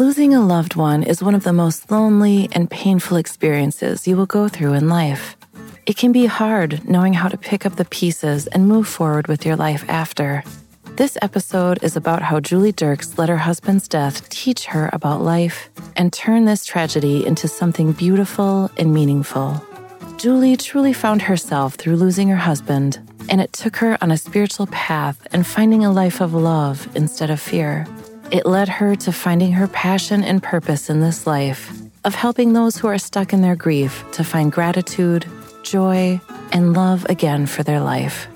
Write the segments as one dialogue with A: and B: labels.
A: Losing a loved one is one of the most lonely and painful experiences you will go through in life. It can be hard knowing how to pick up the pieces and move forward with your life after. This episode is about how Julie Derks let her husband's death teach her about life and turn this tragedy into something beautiful and meaningful. Julie truly found herself through losing her husband, and it took her on a spiritual path and finding a life of love instead of fear. It led her to finding her passion and purpose in this life of helping those who are stuck in their grief to find gratitude, joy, and love again for their life.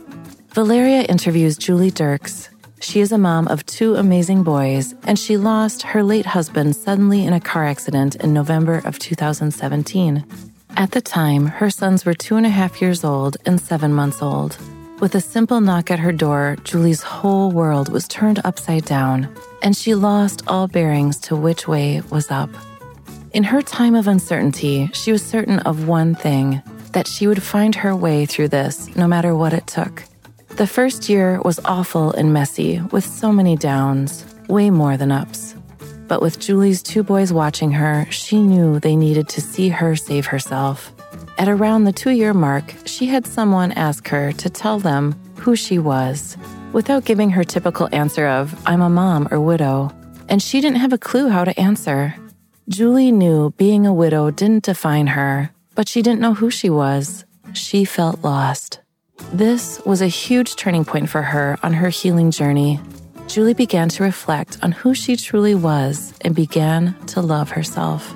A: Valeria interviews Julie Derks. She is a mom of two amazing boys, and she lost her late husband suddenly in a car accident in November of 2017. At the time, her sons were two and a half years old and seven months old. With a simple knock at her door, Julie's whole world was turned upside down, and she lost all bearings to which way was up. In her time of uncertainty, she was certain of one thing that she would find her way through this no matter what it took. The first year was awful and messy, with so many downs, way more than ups. But with Julie's two boys watching her, she knew they needed to see her save herself. At around the two year mark, she had someone ask her to tell them who she was, without giving her typical answer of, I'm a mom or widow. And she didn't have a clue how to answer. Julie knew being a widow didn't define her, but she didn't know who she was. She felt lost. This was a huge turning point for her on her healing journey. Julie began to reflect on who she truly was and began to love herself.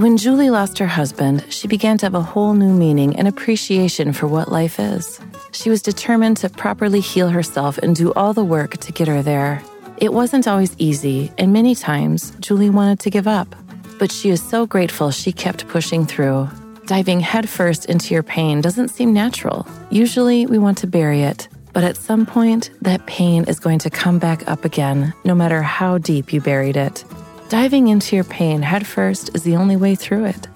A: When Julie lost her husband, she began to have a whole new meaning and appreciation for what life is. She was determined to properly heal herself and do all the work to get her there. It wasn't always easy, and many times Julie wanted to give up. But she is so grateful she kept pushing through. Diving headfirst into your pain doesn't seem natural. Usually we want to bury it, but at some point, that pain is going to come back up again, no matter how deep you buried it. Diving into your pain headfirst is the only way through it.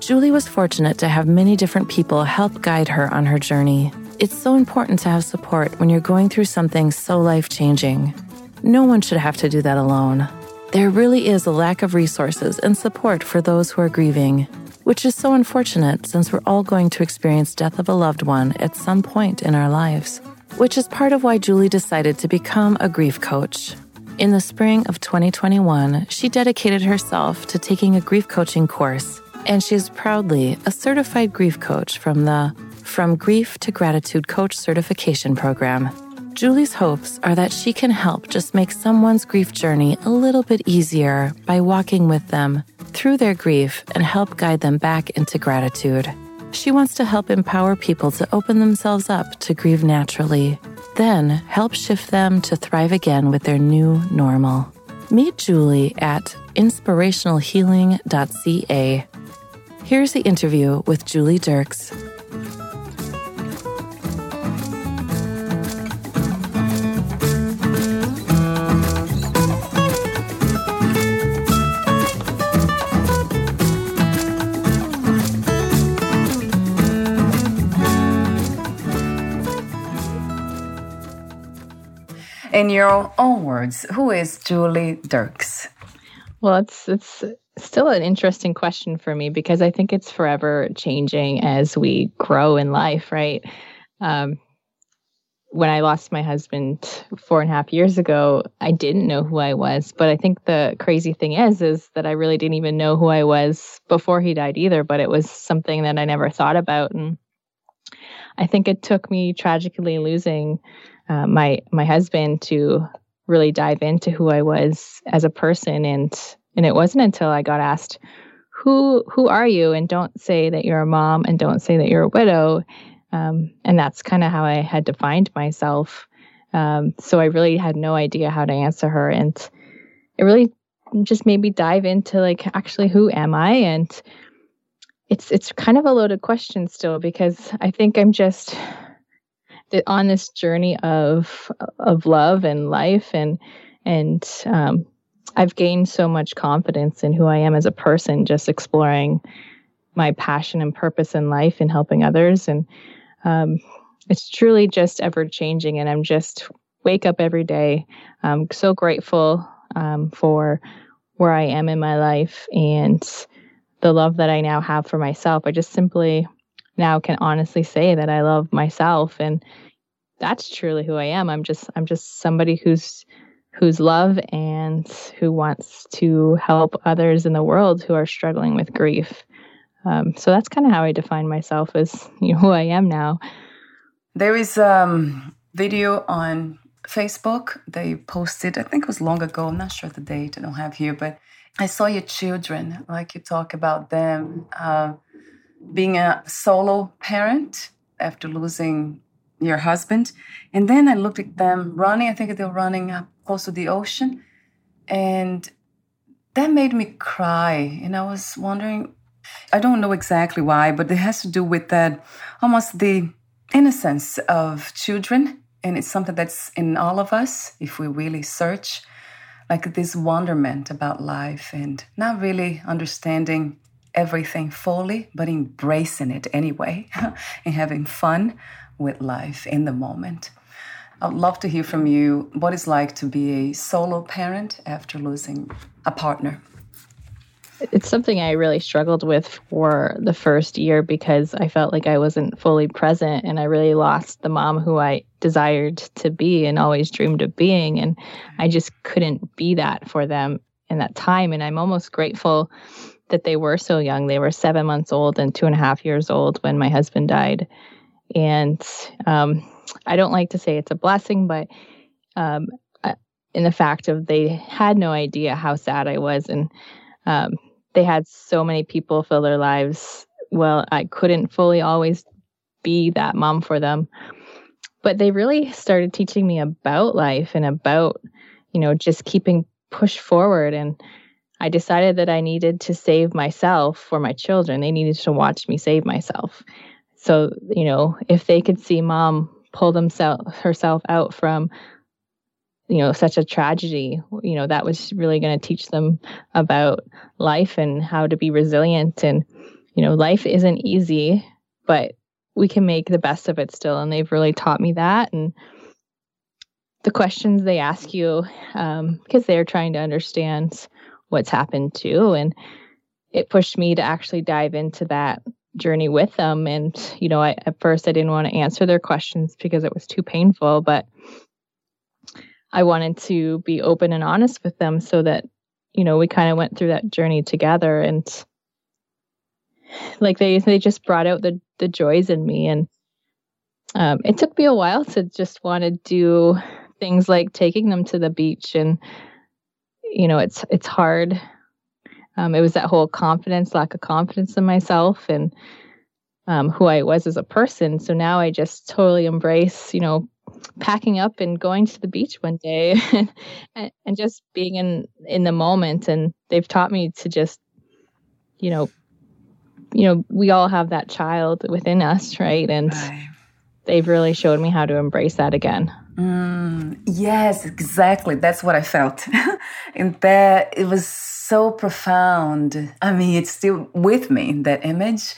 A: Julie was fortunate to have many different people help guide her on her journey. It's so important to have support when you're going through something so life changing. No one should have to do that alone. There really is a lack of resources and support for those who are grieving, which is so unfortunate since we're all going to experience death of a loved one at some point in our lives, which is part of why Julie decided to become a grief coach. In the spring of 2021, she dedicated herself to taking a grief coaching course, and she is proudly a certified grief coach from the From Grief to Gratitude Coach Certification Program. Julie's hopes are that she can help just make someone's grief journey a little bit easier by walking with them through their grief and help guide them back into gratitude. She wants to help empower people to open themselves up to grieve naturally then help shift them to thrive again with their new normal. Meet Julie at inspirationalhealing.ca. Here's the interview with Julie Derks.
B: In your own words, who is Julie Derks?
C: Well, it's it's still an interesting question for me because I think it's forever changing as we grow in life, right? Um, when I lost my husband four and a half years ago, I didn't know who I was. But I think the crazy thing is, is that I really didn't even know who I was before he died either. But it was something that I never thought about, and I think it took me tragically losing uh, my my husband to really dive into who I was as a person, and and it wasn't until I got asked, "Who who are you?" and don't say that you're a mom, and don't say that you're a widow um, and that's kind of how I had defined myself. Um, so I really had no idea how to answer her. And it really just made me dive into like, actually, who am I? And it's it's kind of a loaded question still because I think I'm just on this journey of of love and life and and um, I've gained so much confidence in who I am as a person just exploring my passion and purpose in life and helping others and um, it's truly just ever changing. And I'm just wake up every day. I'm so grateful um, for where I am in my life and the love that I now have for myself. I just simply now can honestly say that I love myself and that's truly who I am. I'm just I'm just somebody who's who's love and who wants to help others in the world who are struggling with grief. Um, so that's kind of how I define myself as you know, who I am now.
B: There is a um, video on Facebook. They posted, I think it was long ago. I'm not sure the date. I don't have here, but I saw your children. Like you talk about them uh, being a solo parent after losing your husband, and then I looked at them running. I think they were running up close to the ocean, and that made me cry. And I was wondering I don't know exactly why, but it has to do with that almost the innocence of children. And it's something that's in all of us if we really search, like this wonderment about life and not really understanding everything fully, but embracing it anyway and having fun with life in the moment. I'd love to hear from you what it's like to be a solo parent after losing a partner.
C: It's something I really struggled with for the first year because I felt like I wasn't fully present and I really lost the mom who I desired to be and always dreamed of being. And I just couldn't be that for them in that time. And I'm almost grateful that they were so young. They were seven months old and two and a half years old when my husband died. And um, I don't like to say it's a blessing, but um, in the fact of they had no idea how sad I was. And um, they had so many people fill their lives. Well, I couldn't fully always be that mom for them. But they really started teaching me about life and about, you know, just keeping push forward. And I decided that I needed to save myself for my children. They needed to watch me save myself. So, you know, if they could see mom pull themselves herself out from you know such a tragedy you know that was really going to teach them about life and how to be resilient and you know life isn't easy but we can make the best of it still and they've really taught me that and the questions they ask you um, because they're trying to understand what's happened too and it pushed me to actually dive into that journey with them. And you know I, at first i didn't want to answer their questions because it was too painful but I wanted to be open and honest with them so that, you know, we kind of went through that journey together. And like they they just brought out the the joys in me. And um, it took me a while to just want to do things like taking them to the beach and you know it's it's hard. Um, it was that whole confidence lack of confidence in myself and um, who i was as a person. So now i just totally embrace you know packing up and going to the beach one day and, and just being in in the moment. And they've taught me to just you know you know we all have that child within us right? And right. they've really showed me how to embrace that again.
B: Mm, yes exactly. That's what i felt and that it was so profound. I mean it's still with me that image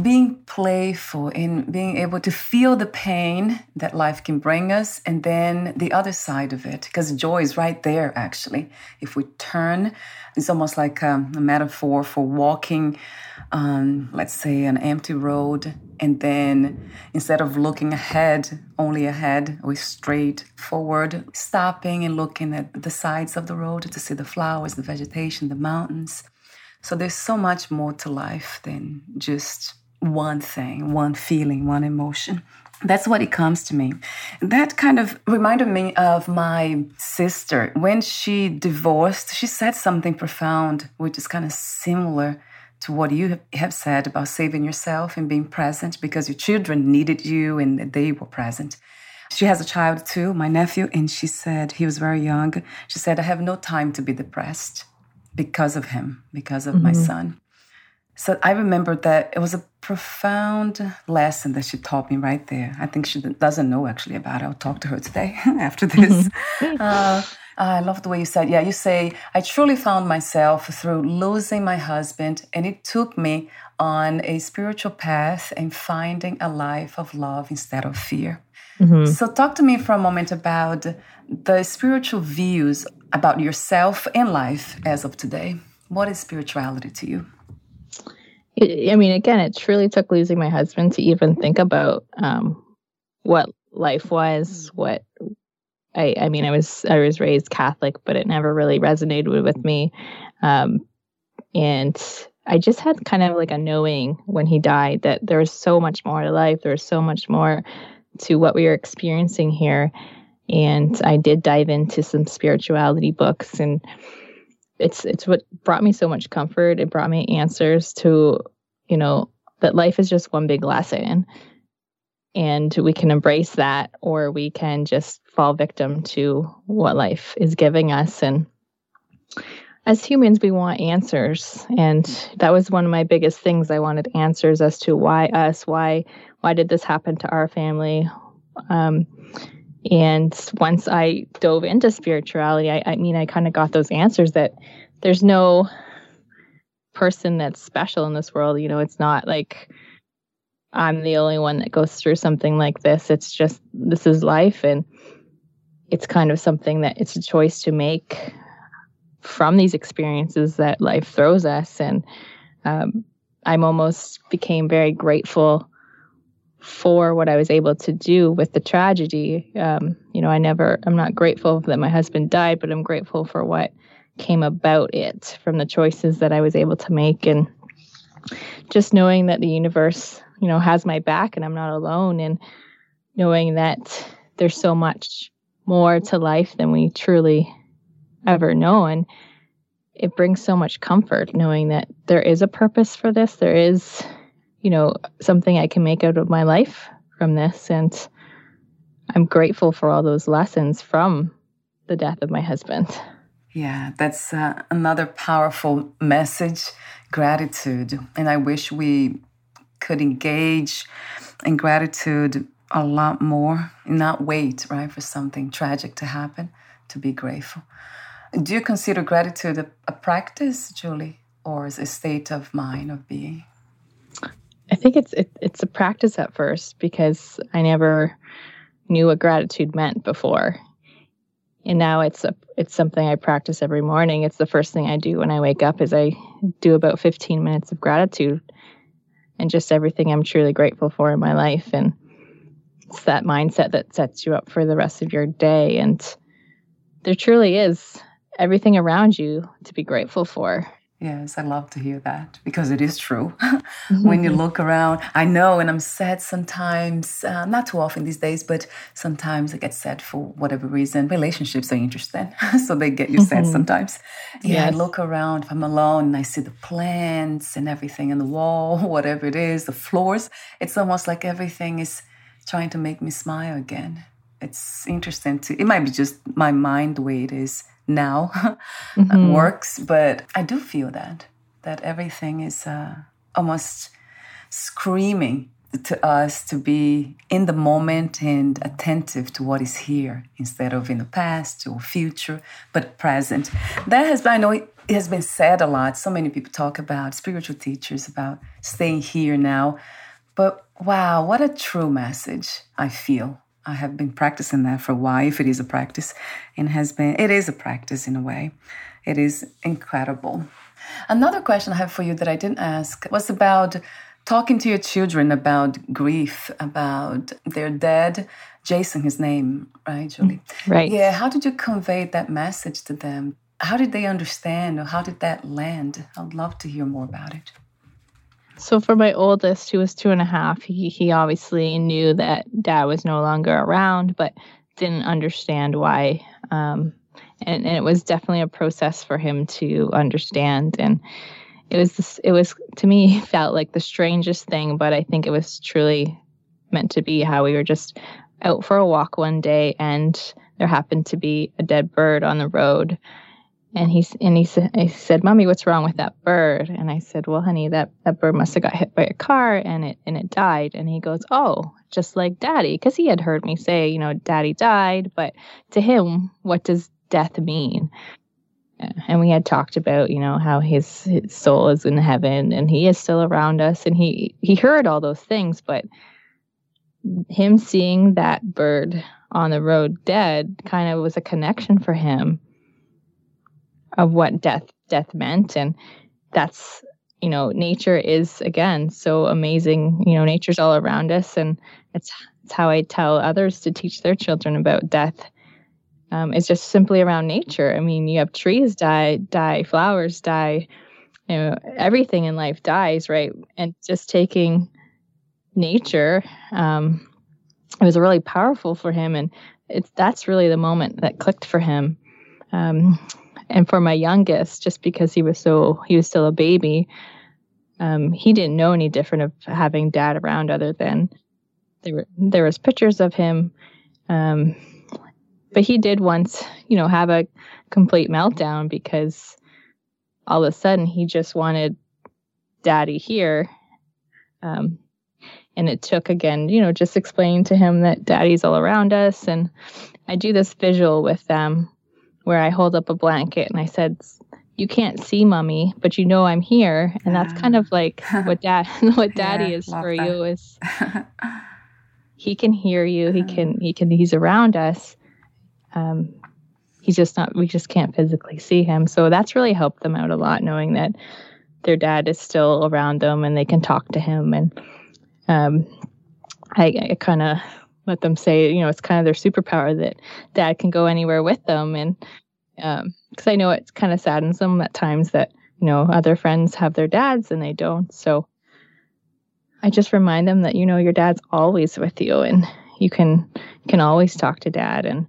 B: being playful and being able to feel the pain that life can bring us and then the other side of it because joy is right there actually if we turn it's almost like a, a metaphor for walking on let's say an empty road And then instead of looking ahead, only ahead we straight forward, stopping and looking at the sides of the road to see the flowers, the vegetation, the mountains. So there's so much more to life than just one thing, one feeling, one emotion. That's what it comes to me. That kind of reminded me of my sister. When she divorced, she said something profound, which is kind of similar to what you have said about saving yourself and being present because your children needed you and they were present. She has a child too, my nephew, and she said he was very young. She said, I have no time to be depressed because of him, because of mm-hmm. my son. So I remember that it was a profound lesson that she taught me right there. I think she doesn't know actually about it. I'll talk to her today after this. uh, I love the way you said, yeah, you say, I truly found myself through losing my husband, and it took me on a spiritual path and finding a life of love instead of fear. Mm-hmm. So, talk to me for a moment about the spiritual views about yourself and life as of today. What is spirituality to you?
C: I mean, again, it truly took losing my husband to even think about um, what life was, what I, I mean, I was I was raised Catholic, but it never really resonated with me, um, and I just had kind of like a knowing when he died that there was so much more to life. There was so much more to what we were experiencing here, and I did dive into some spirituality books and it's it's what brought me so much comfort. It brought me answers to, you know, that life is just one big lesson. And we can embrace that or we can just fall victim to what life is giving us. And as humans, we want answers. And that was one of my biggest things. I wanted answers as to why us, why why did this happen to our family? Um, and once I dove into spirituality, I, I mean, I kind of got those answers that there's no person that's special in this world. You know, it's not like I'm the only one that goes through something like this. It's just, this is life. And it's kind of something that it's a choice to make from these experiences that life throws us. And um, I'm almost became very grateful for what I was able to do with the tragedy. Um, you know, I never, I'm not grateful that my husband died, but I'm grateful for what came about it from the choices that I was able to make. And just knowing that the universe, you know, has my back and I'm not alone, and knowing that there's so much more to life than we truly ever know. And it brings so much comfort knowing that there is a purpose for this. There is you know, something I can make out of my life from this. And I'm grateful for all those lessons from the death of my husband.
B: Yeah, that's uh, another powerful message gratitude. And I wish we could engage in gratitude a lot more and not wait, right, for something tragic to happen to be grateful. Do you consider gratitude a, a practice, Julie, or is a state of mind, of being?
C: I think it's it, it's a practice at first because I never knew what gratitude meant before. And now it's a it's something I practice every morning. It's the first thing I do when I wake up is I do about 15 minutes of gratitude and just everything I'm truly grateful for in my life and it's that mindset that sets you up for the rest of your day and there truly is everything around you to be grateful for
B: Yes, I love to hear that because it is true. when you look around, I know, and I'm sad sometimes, uh, not too often these days, but sometimes I get sad for whatever reason. Relationships are interesting, so they get you sad mm-hmm. sometimes. Yeah, yes. I look around, if I'm alone and I see the plants and everything on the wall, whatever it is, the floors, it's almost like everything is trying to make me smile again. It's interesting to, it might be just my mind the way it is now mm-hmm. works, but I do feel that that everything is uh, almost screaming to us to be in the moment and attentive to what is here instead of in the past or future, but present. That has been, I know it has been said a lot. So many people talk about spiritual teachers about staying here now. But wow, what a true message I feel I have been practicing that for a while, if it is a practice, and has been, it is a practice in a way. It is incredible. Another question I have for you that I didn't ask was about talking to your children about grief, about their dead, Jason, his name, right, Julie?
C: Mm, right.
B: Yeah. How did you convey that message to them? How did they understand or how did that land? I'd love to hear more about it.
C: So for my oldest, who was two and a half, he he obviously knew that dad was no longer around, but didn't understand why. Um, and, and it was definitely a process for him to understand. And it was this, it was to me felt like the strangest thing, but I think it was truly meant to be how we were just out for a walk one day and there happened to be a dead bird on the road and he and he said, "I said, mommy, what's wrong with that bird?" And I said, "Well, honey, that that bird must have got hit by a car and it and it died." And he goes, "Oh, just like Daddy," because he had heard me say, you know, Daddy died, but to him, what does death mean? And we had talked about, you know, how his, his soul is in heaven and he is still around us, and he he heard all those things, but him seeing that bird on the road dead kind of was a connection for him of what death death meant. And that's you know nature is again so amazing. You know nature's all around us and it's it's how i tell others to teach their children about death um, it's just simply around nature. I mean you have trees die die flowers die you know everything in life dies right? And just taking nature um, it was really powerful for him and it's that's really the moment that clicked for him. Um, and for my youngest, just because he was so he was still a baby, um, he didn't know any different of having dad around other than there were there was pictures of him. Um, but he did once, you know, have a complete meltdown because all of a sudden he just wanted daddy here. Um, and it took again, you know, just explaining to him that daddy's all around us. And I do this visual with them where I hold up a blanket and I said, "You can't see mommy, but you know I'm here." And that's kind of like what dad what daddy yeah, is for that. you is he can hear you, he can he can he's around us. Um he's just not we just can't physically see him. So that's really helped them out a lot knowing that their dad is still around them and they can talk to him and um I, I kind of let them say, you know, it's kind of their superpower that dad can go anywhere with them. And because um, I know it kind of saddens them at times that, you know, other friends have their dads and they don't. So I just remind them that, you know, your dad's always with you and you can, can always talk to dad. And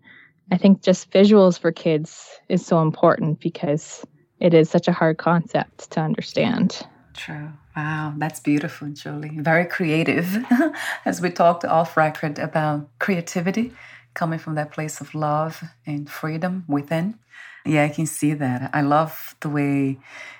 C: I think just visuals for kids is so important because it is such a hard concept to understand.
B: True. Wow, that's beautiful, Julie. Very creative. As we talked off record about creativity coming from that place of love and freedom within. Yeah, I can see that. I love the way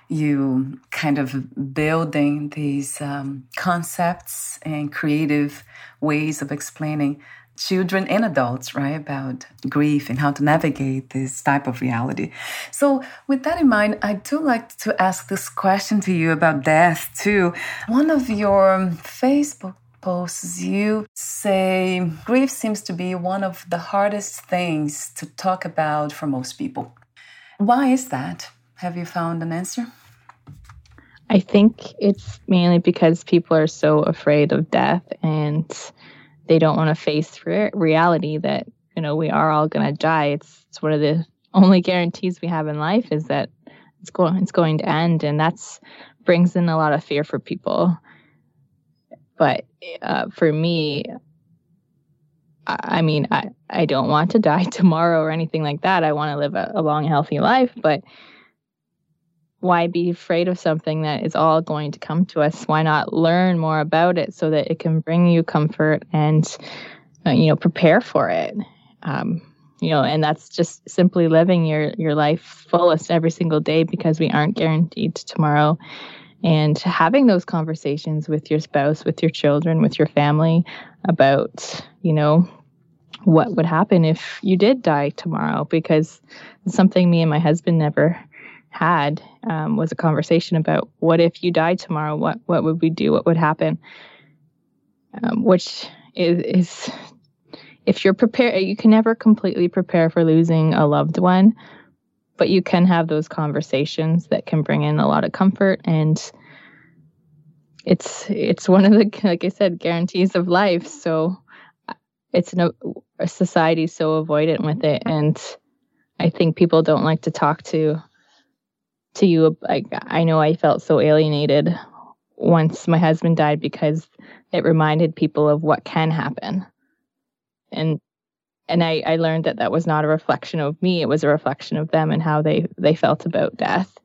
B: you kind of building these um, concepts and creative ways of explaining children and adults, right, about grief and how to navigate this type of reality. So, with that in mind, I do like to ask this question to you about death, too. One of your Facebook posts, you say grief seems to be one of the hardest things to talk about for most people. Why is that? Have you found an answer?
C: I think it's mainly because people are so afraid of death and they don't want to face re- reality that you know we are all going to die. It's it's one of the only guarantees we have in life is that it's going it's going to end, and that's brings in a lot of fear for people. But uh, for me, I, I mean, I, I don't want to die tomorrow or anything like that. I want to live a, a long, healthy life, but why be afraid of something that is all going to come to us? Why not learn more about it so that it can bring you comfort and, uh, you know, prepare for it? Um, you know, and that's just simply living your your life fullest every single day because we aren't guaranteed tomorrow. And having those conversations with your spouse, with your children, with your family about, you know, what would happen if you did die tomorrow because it's something me and my husband never had um, was a conversation about what if you died tomorrow? What what would we do? What would happen? Um, which is, is if you're prepared, you can never completely prepare for losing a loved one, but you can have those conversations that can bring in a lot of comfort and it's it's one of the like I said guarantees of life. So it's no a society so avoidant with it, and I think people don't like to talk to to you. Like I know I felt so alienated once my husband died because it reminded people of what can happen, and and I, I learned that that was not a reflection of me it was a reflection of them and how they they felt about death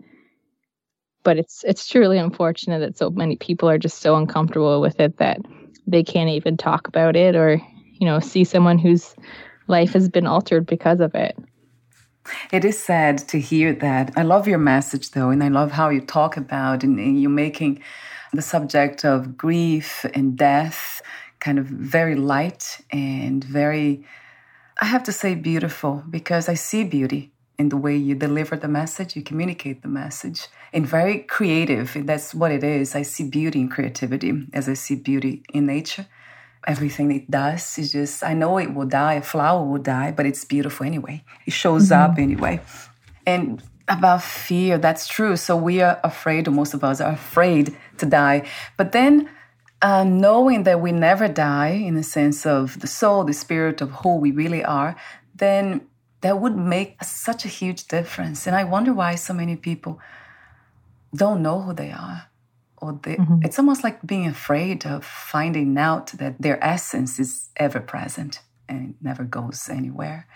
C: but it's it's truly unfortunate that so many people are just so uncomfortable with it that they can't even talk about it or you know see someone whose life has been altered because of it
B: it is sad to hear that i love your message though and i love how you talk about and, and you're making the subject of grief and death kind of very light and very I have to say beautiful because I see beauty in the way you deliver the message, you communicate the message, and very creative. And that's what it is. I see beauty in creativity as I see beauty in nature. Everything it does is just, I know it will die, a flower will die, but it's beautiful anyway. It shows mm-hmm. up anyway. And about fear, that's true. So we are afraid, or most of us are afraid to die. But then uh, knowing that we never die in the sense of the soul, the spirit of who we really are, then that would make such a huge difference. And I wonder why so many people don't know who they are. Or they, mm-hmm. it's almost like being afraid of finding out that their essence is ever present and never goes anywhere.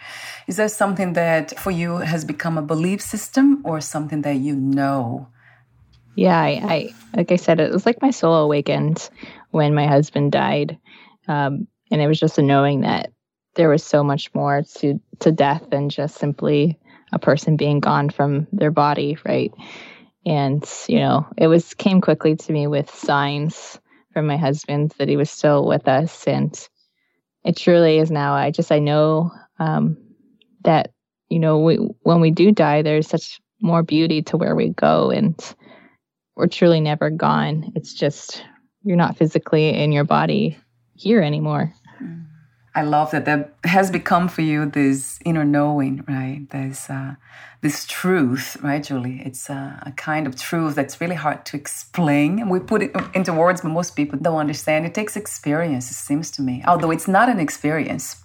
B: Is that something that for you has become a belief system or something that you know
C: yeah, I, I like I said, it was like my soul awakened when my husband died, um, and it was just a knowing that there was so much more to to death than just simply a person being gone from their body, right? And you know, it was came quickly to me with signs from my husband that he was still with us, and it truly is now. I just I know um, that you know we, when we do die, there's such more beauty to where we go, and we're truly never gone. It's just you're not physically in your body here anymore.
B: I love that that has become for you this inner knowing, right? There's uh, this truth, right, Julie? It's uh, a kind of truth that's really hard to explain. And we put it into words, but most people don't understand. It takes experience, it seems to me, although it's not an experience.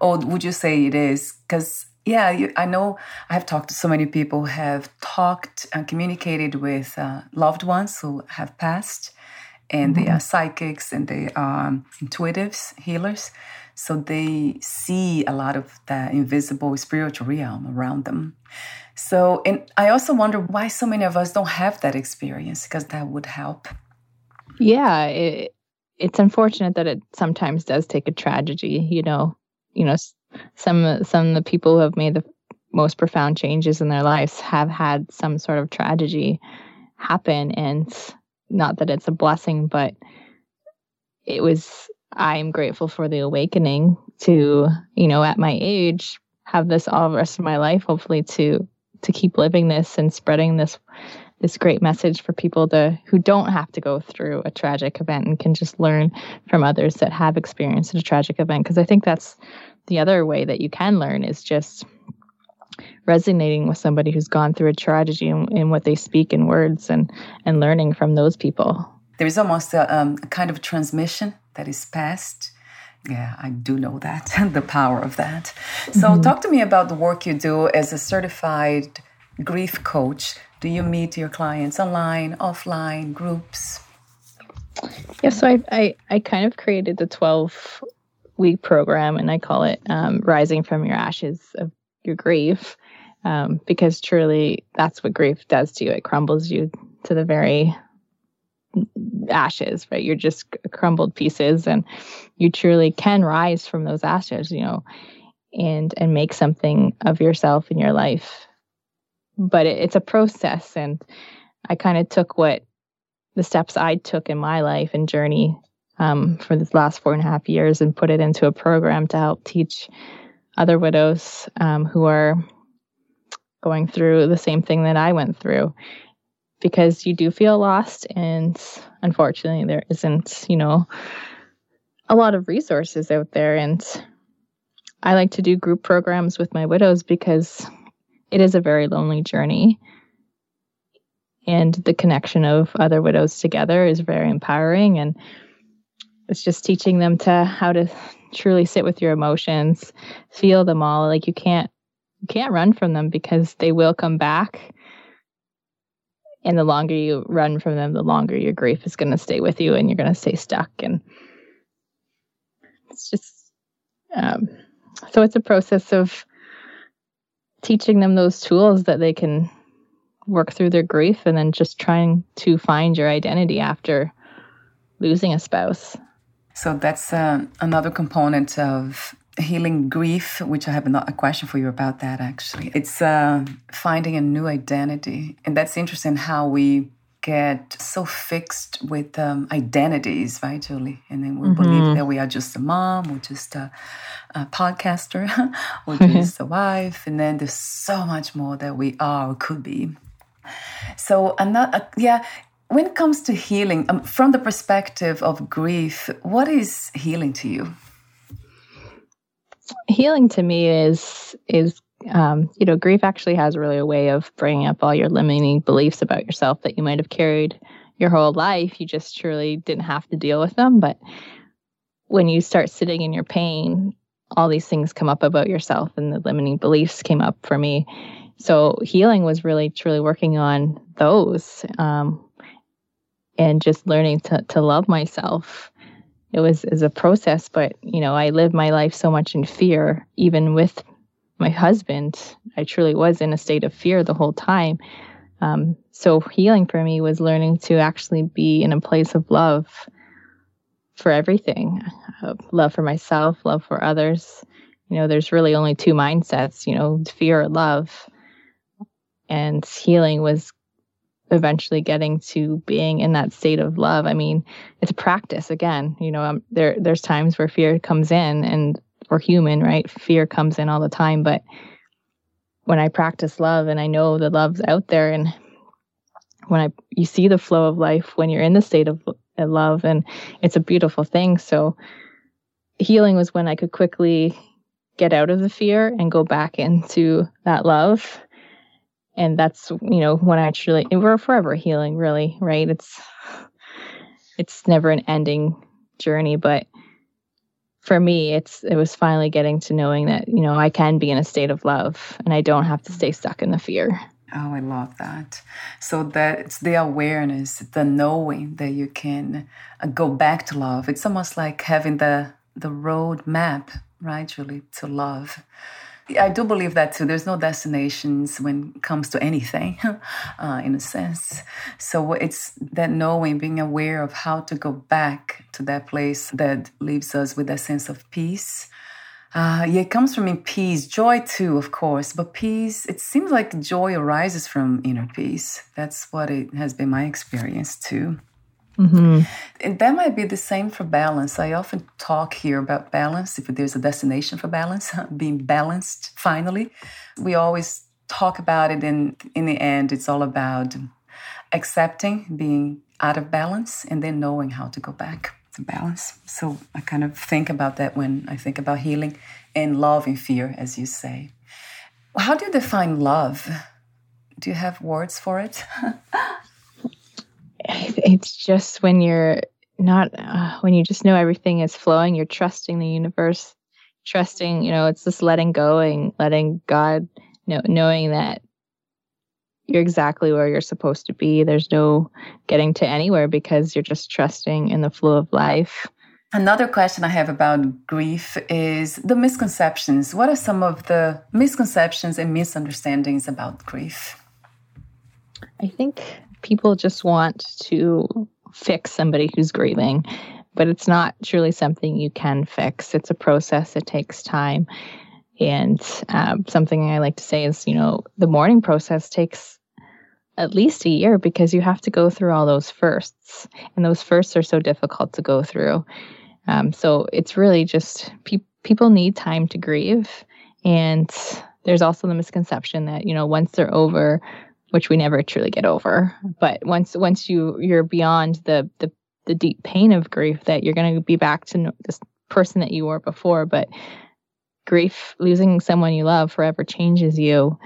B: Or would you say it is? Because yeah, you, I know I have talked to so many people who have talked and communicated with uh, loved ones who have passed, and mm-hmm. they are psychics and they are intuitives, healers. So they see a lot of the invisible spiritual realm around them. So, and I also wonder why so many of us don't have that experience because that would help.
C: Yeah, it, it's unfortunate that it sometimes does take a tragedy, you know, you know, some some of the people who have made the most profound changes in their lives have had some sort of tragedy happen and not that it's a blessing but it was i'm grateful for the awakening to you know at my age have this all the rest of my life hopefully to to keep living this and spreading this this great message for people to who don't have to go through a tragic event and can just learn from others that have experienced a tragic event. Because i think that's the other way that you can learn is just resonating with somebody who's gone through a tragedy and, and what they speak in words and and learning from those people
B: there is almost a, um, a kind of transmission that is passed yeah i do know that and the power of that so mm-hmm. talk to me about the work you do as a certified grief coach do you meet your clients online offline groups
C: yeah so i i, I kind of created the 12 week program, and I call it um, Rising from Your Ashes of Your Grief, um, because truly that's what grief does to you. It crumbles you to the very ashes, right? You're just crumbled pieces, and you truly can rise from those ashes, you know, and and make something of yourself in your life. But it, it's a process, and I kind of took what the steps I took in my life and journey um, for this last four and a half years and put it into a program to help teach other widows um, who are going through the same thing that I went through. Because you do feel lost, and unfortunately, there isn't, you know, a lot of resources out there. And I like to do group programs with my widows because it is a very lonely journey. and the connection of other widows together is very empowering and it's just teaching them to how to truly sit with your emotions feel them all like you can't you can't run from them because they will come back and the longer you run from them the longer your grief is going to stay with you and you're going to stay stuck and it's just um, so it's a process of teaching them those tools that they can work through their grief and then just trying to find your identity after losing a spouse.
B: So that's uh, another component of healing grief, which I have a question for you about that actually. It's uh, finding a new identity. And that's interesting how we get so fixed with um, identities, right, Julie? And then we mm-hmm. believe that we are just a mom, or just a, a podcaster, or just a wife. And then there's so much more that we are or could be. So, another, uh, yeah, when it comes to healing, um, from the perspective of grief, what is healing to you?
C: Healing to me is is um, you know, grief actually has really a way of bringing up all your limiting beliefs about yourself that you might have carried your whole life. You just truly didn't have to deal with them. But when you start sitting in your pain, all these things come up about yourself, and the limiting beliefs came up for me. So healing was really, truly working on those um, and just learning to, to love myself. It was as a process, but you know, I lived my life so much in fear, even with my husband, I truly was in a state of fear the whole time. Um, so healing for me was learning to actually be in a place of love for everything uh, love for myself, love for others. You know, there's really only two mindsets, you know, fear or love. And healing was eventually getting to being in that state of love. I mean, it's a practice again. You know, um, there there's times where fear comes in and we're human, right? Fear comes in all the time. But when I practice love and I know the love's out there and when I you see the flow of life when you're in the state of love and it's a beautiful thing. So healing was when I could quickly get out of the fear and go back into that love. And that's, you know, when I truly we're forever healing really, right? It's it's never an ending journey, but for me it's it was finally getting to knowing that you know i can be in a state of love and i don't have to stay stuck in the fear.
B: Oh i love that. So that it's the awareness the knowing that you can uh, go back to love. It's almost like having the the road map right julie to love I do believe that too. There's no destinations when it comes to anything, uh, in a sense. So it's that knowing, being aware of how to go back to that place that leaves us with a sense of peace. Uh, yeah, it comes from in peace, joy too, of course. But peace, it seems like joy arises from inner peace. That's what it has been my experience too. Mm-hmm. And that might be the same for balance. I often talk here about balance, if there's a destination for balance, being balanced finally. We always talk about it, and in the end, it's all about accepting being out of balance and then knowing how to go back to balance. So I kind of think about that when I think about healing and love and fear, as you say. How do you define love? Do you have words for it?
C: it's just when you're not uh, when you just know everything is flowing you're trusting the universe trusting you know it's just letting go and letting god know knowing that you're exactly where you're supposed to be there's no getting to anywhere because you're just trusting in the flow of life
B: Another question I have about grief is the misconceptions. What are some of the misconceptions and misunderstandings about grief?
C: I think people just want to fix somebody who's grieving, but it's not truly something you can fix. It's a process, it takes time. And um, something I like to say is, you know, the mourning process takes at least a year because you have to go through all those firsts. And those firsts are so difficult to go through. Um, so it's really just pe- people need time to grieve. And there's also the misconception that, you know, once they're over, which we never truly get over. But once once you you're beyond the the, the deep pain of grief, that you're going to be back to this person that you were before. But grief, losing someone you love, forever changes you,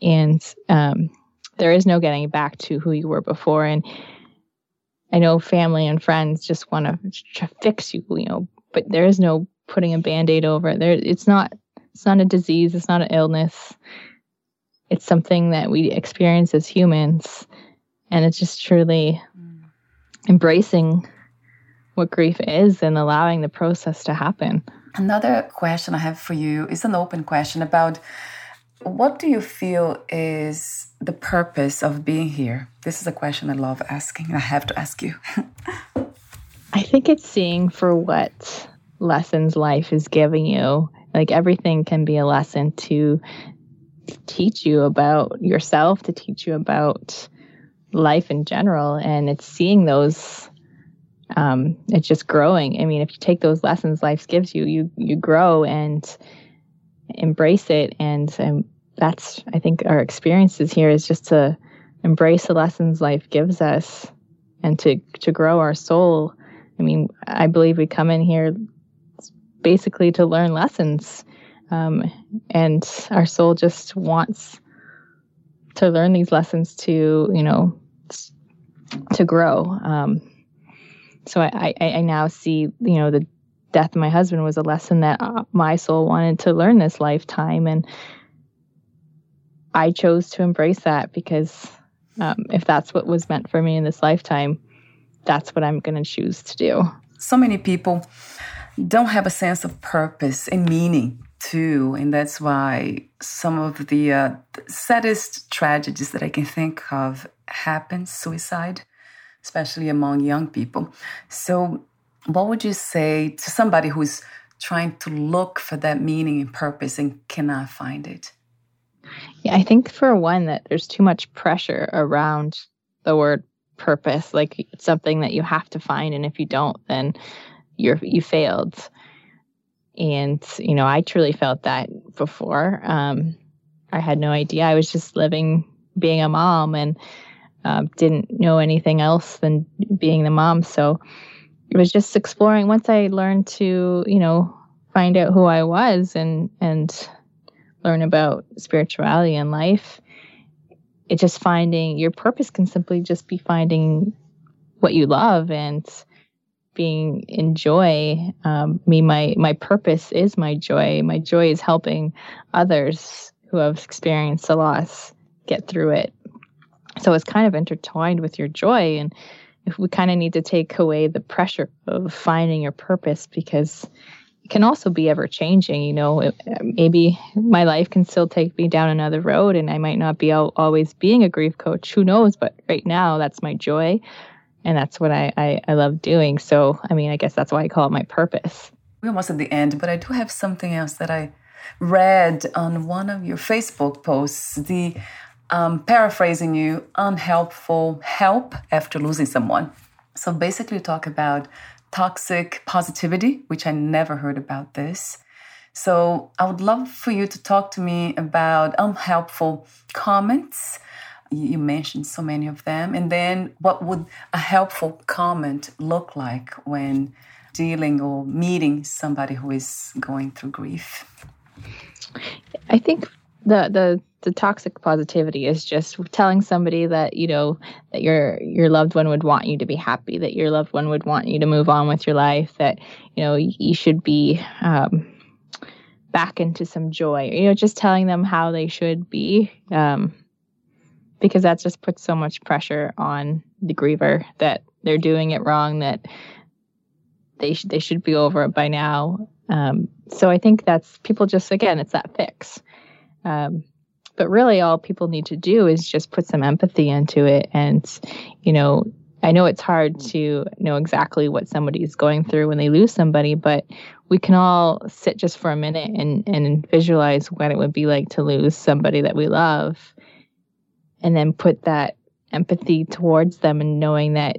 C: and um, there is no getting back to who you were before. And I know family and friends just want to fix you, you know, but there is no putting a band-aid over it. There it's not it's not a disease, it's not an illness. It's something that we experience as humans. And it's just truly mm. embracing what grief is and allowing the process to happen.
B: Another question I have for you is an open question about what do you feel is the purpose of being here? This is a question I love asking, and I have to ask you.
C: I think it's seeing for what lessons life is giving you. Like everything can be a lesson to teach you about yourself, to teach you about life in general. And it's seeing those um, it's just growing. I mean, if you take those lessons life gives you, you you grow and embrace it. And um, that's I think our experiences here is just to embrace the lessons life gives us and to to grow our soul. I mean, I believe we come in here basically to learn lessons, um, and our soul just wants to learn these lessons to you know to grow. Um, so I, I, I now see, you know, the death of my husband was a lesson that uh, my soul wanted to learn this lifetime. And I chose to embrace that because um, if that's what was meant for me in this lifetime, that's what I'm going to choose to do.
B: So many people don't have a sense of purpose and meaning too, and that's why some of the, uh, the saddest tragedies that I can think of happen suicide especially among young people. So, what would you say to somebody who's trying to look for that meaning and purpose and cannot find it?
C: Yeah, I think for one that there's too much pressure around the word purpose. Like it's something that you have to find, and if you don't, then you're you failed. And you know, I truly felt that before. Um, I had no idea. I was just living, being a mom, and um, didn't know anything else than being the mom. So it was just exploring. Once I learned to, you know, find out who I was and and learn about spirituality and life, it just finding your purpose can simply just be finding what you love and being in joy. Um, me, my my purpose is my joy. My joy is helping others who have experienced a loss get through it so it's kind of intertwined with your joy. And we kind of need to take away the pressure of finding your purpose because it can also be ever changing. You know, it, maybe my life can still take me down another road and I might not be always being a grief coach. Who knows? But right now, that's my joy. And that's what I, I, I love doing. So, I mean, I guess that's why I call it my purpose.
B: We're almost at the end, but I do have something else that I read on one of your Facebook posts. The um, paraphrasing you, unhelpful help after losing someone. So basically, talk about toxic positivity, which I never heard about this. So I would love for you to talk to me about unhelpful comments. You mentioned so many of them. And then what would a helpful comment look like when dealing or meeting somebody who is going through grief?
C: I think the the the toxic positivity is just telling somebody that you know that your your loved one would want you to be happy that your loved one would want you to move on with your life that you know you should be um, back into some joy you know just telling them how they should be um, because that just puts so much pressure on the griever that they're doing it wrong that they sh- they should be over it by now um, so i think that's people just again it's that fix um, but really, all people need to do is just put some empathy into it. And, you know, I know it's hard to know exactly what somebody's going through when they lose somebody, but we can all sit just for a minute and, and visualize what it would be like to lose somebody that we love and then put that empathy towards them and knowing that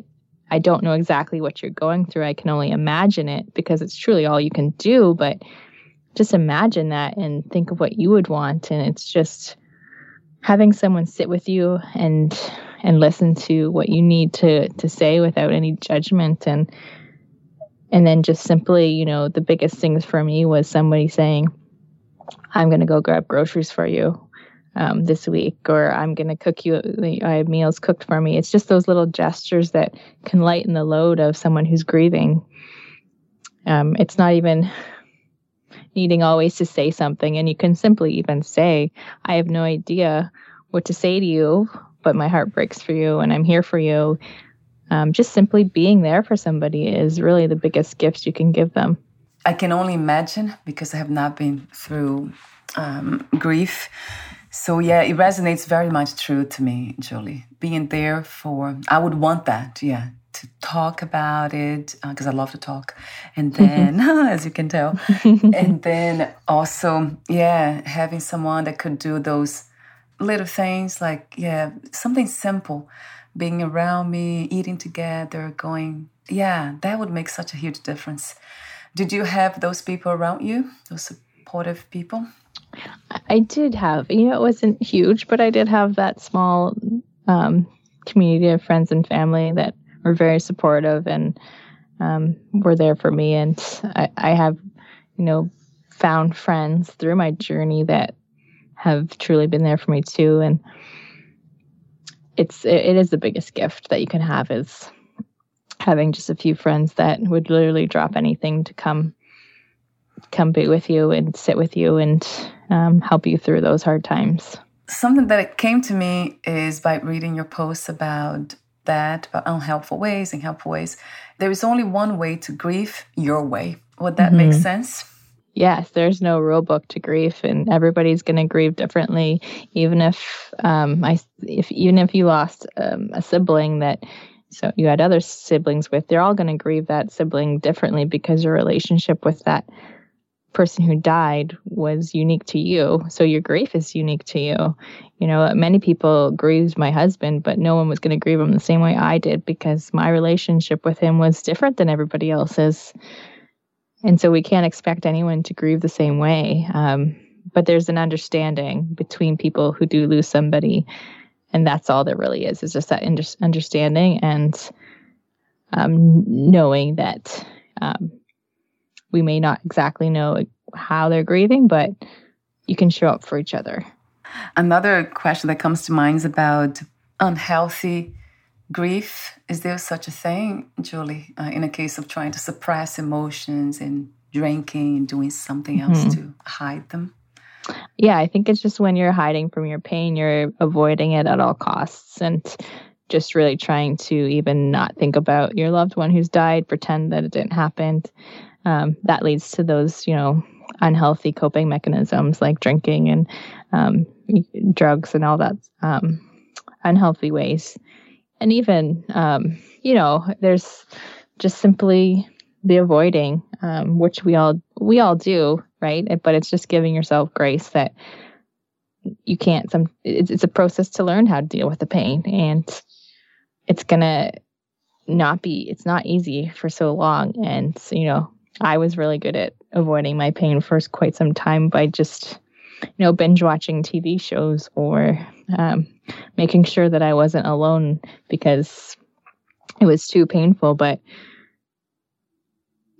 C: I don't know exactly what you're going through. I can only imagine it because it's truly all you can do. But just imagine that and think of what you would want. And it's just having someone sit with you and and listen to what you need to to say without any judgment and and then just simply you know the biggest things for me was somebody saying i'm going to go grab groceries for you um, this week, or I'm going to cook you. I have meals cooked for me. It's just those little gestures that can lighten the load of someone who's grieving. Um, it's not even needing always to say something, and you can simply even say, "I have no idea what to say to you, but my heart breaks for you, and I'm here for you." Um, just simply being there for somebody is really the biggest gift you can give them.
B: I can only imagine because I have not been through um, grief. So yeah, it resonates very much true to me, Julie. Being there for, I would want that, yeah, to talk about it because uh, I love to talk, and then, as you can tell, and then also, yeah, having someone that could do those little things like, yeah, something simple, being around me, eating together, going, yeah, that would make such a huge difference. Did you have those people around you, those supportive people?
C: I did have, you know, it wasn't huge, but I did have that small um, community of friends and family that were very supportive and um, were there for me. And I, I have, you know, found friends through my journey that have truly been there for me too. And it's it, it is the biggest gift that you can have is having just a few friends that would literally drop anything to come come be with you and sit with you and um, help you through those hard times.
B: Something that came to me is by reading your posts about that, about unhelpful ways and helpful ways. There is only one way to grieve your way. Would that mm-hmm. make sense?
C: Yes, there's no rule book to grief, and everybody's going to grieve differently. Even if, um, I, if even if you lost um, a sibling that so you had other siblings with, they're all going to grieve that sibling differently because your relationship with that person who died was unique to you. So your grief is unique to you. You know, many people grieved my husband, but no one was going to grieve him the same way I did because my relationship with him was different than everybody else's. And so we can't expect anyone to grieve the same way. Um, but there's an understanding between people who do lose somebody. And that's all there really is, is just that understanding and um, knowing that um, we may not exactly know how they're grieving, but you can show up for each other.
B: Another question that comes to mind is about unhealthy grief. Is there such a thing, Julie, uh, in a case of trying to suppress emotions and drinking and doing something else mm-hmm. to hide them?
C: Yeah, I think it's just when you're hiding from your pain, you're avoiding it at all costs and just really trying to even not think about your loved one who's died, pretend that it didn't happen um, that leads to those, you know, unhealthy coping mechanisms like drinking and um, drugs and all that um, unhealthy ways. And even, um, you know, there's just simply the avoiding, um, which we all we all do, right? But it's just giving yourself grace that you can't. Some it's, it's a process to learn how to deal with the pain, and it's gonna not be. It's not easy for so long, and you know I was really good at avoiding my pain for quite some time by just, you know, binge watching TV shows or um, making sure that I wasn't alone because it was too painful. But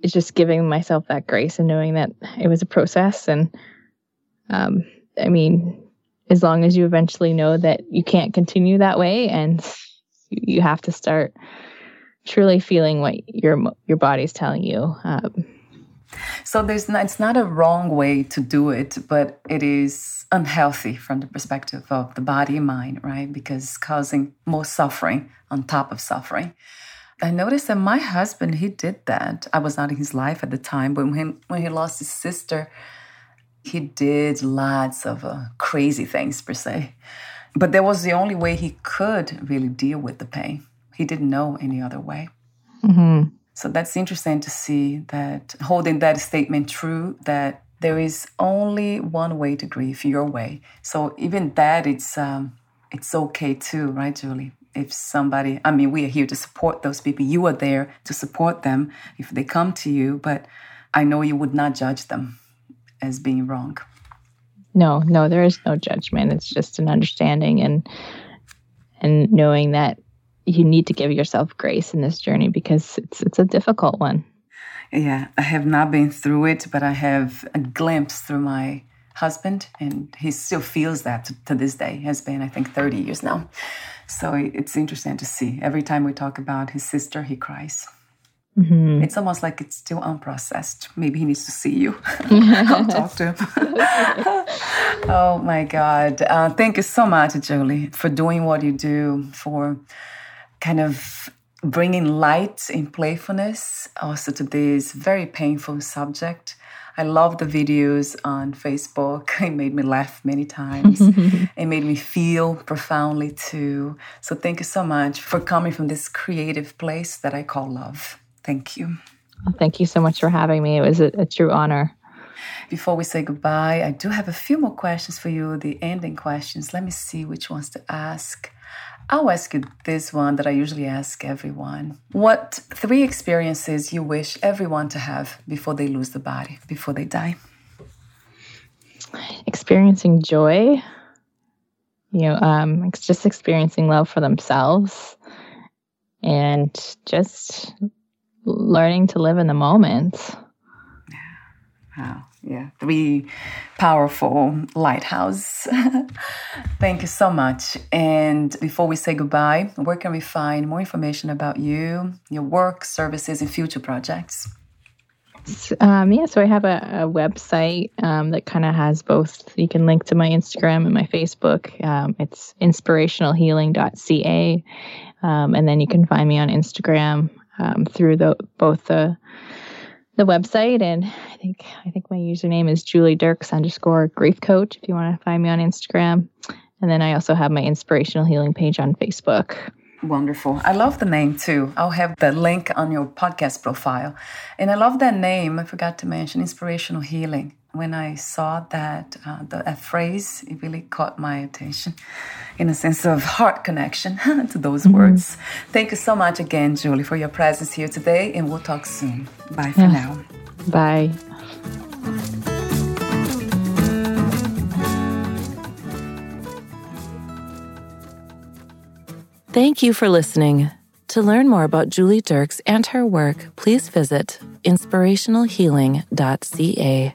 C: it's just giving myself that grace and knowing that it was a process. And um, I mean, as long as you eventually know that you can't continue that way and you have to start truly feeling what your your body's telling you. Um,
B: so there's not, it's not a wrong way to do it, but it is unhealthy from the perspective of the body and mind, right? Because causing more suffering on top of suffering. I noticed that my husband he did that. I was not in his life at the time, but when when he lost his sister, he did lots of uh, crazy things per se. But that was the only way he could really deal with the pain. He didn't know any other way. Mm-hmm. So that's interesting to see that holding that statement true that there is only one way to grieve your way. So even that it's um, it's okay too, right, Julie? If somebody, I mean, we are here to support those people. You are there to support them if they come to you, but I know you would not judge them as being wrong.
C: No, no, there is no judgment. It's just an understanding and and knowing that you need to give yourself grace in this journey because it's it's a difficult one.
B: Yeah, I have not been through it, but I have a glimpse through my husband, and he still feels that to, to this day. It has been, I think, 30 years now. So it's interesting to see. Every time we talk about his sister, he cries. Mm-hmm. It's almost like it's still unprocessed. Maybe he needs to see you. I'll talk to him. oh my God. Uh, thank you so much, Julie, for doing what you do, for kind of bringing light and playfulness also to this very painful subject. I love the videos on Facebook. It made me laugh many times. it made me feel profoundly too. So thank you so much for coming from this creative place that I call love. Thank you.
C: Well, thank you so much for having me. It was a, a true honor.
B: Before we say goodbye, I do have a few more questions for you, the ending questions. Let me see which ones to ask. I'll ask you this one that I usually ask everyone. What three experiences you wish everyone to have before they lose the body, before they die?
C: Experiencing joy, you know, um, just experiencing love for themselves and just learning to live in the moment.
B: Wow. Yeah. Three powerful lighthouse. Thank you so much. And before we say goodbye, where can we find more information about you, your work, services, and future projects?
C: Um, yeah, so I have a, a website um, that kind of has both. You can link to my Instagram and my Facebook. Um, it's inspirationalhealing.ca. Um, and then you can find me on Instagram um, through the both the the website and I think I think my username is Julie Derks underscore grief coach if you want to find me on Instagram. And then I also have my inspirational healing page on Facebook.
B: Wonderful. I love the name too. I'll have the link on your podcast profile. And I love that name. I forgot to mention inspirational healing when I saw that uh, the a phrase, it really caught my attention in a sense of heart connection to those mm-hmm. words. Thank you so much again, Julie, for your presence here today, and we'll talk soon. Bye for yeah. now.
C: Bye.
A: Thank you for listening. To learn more about Julie Derks and her work, please visit inspirationalhealing.ca.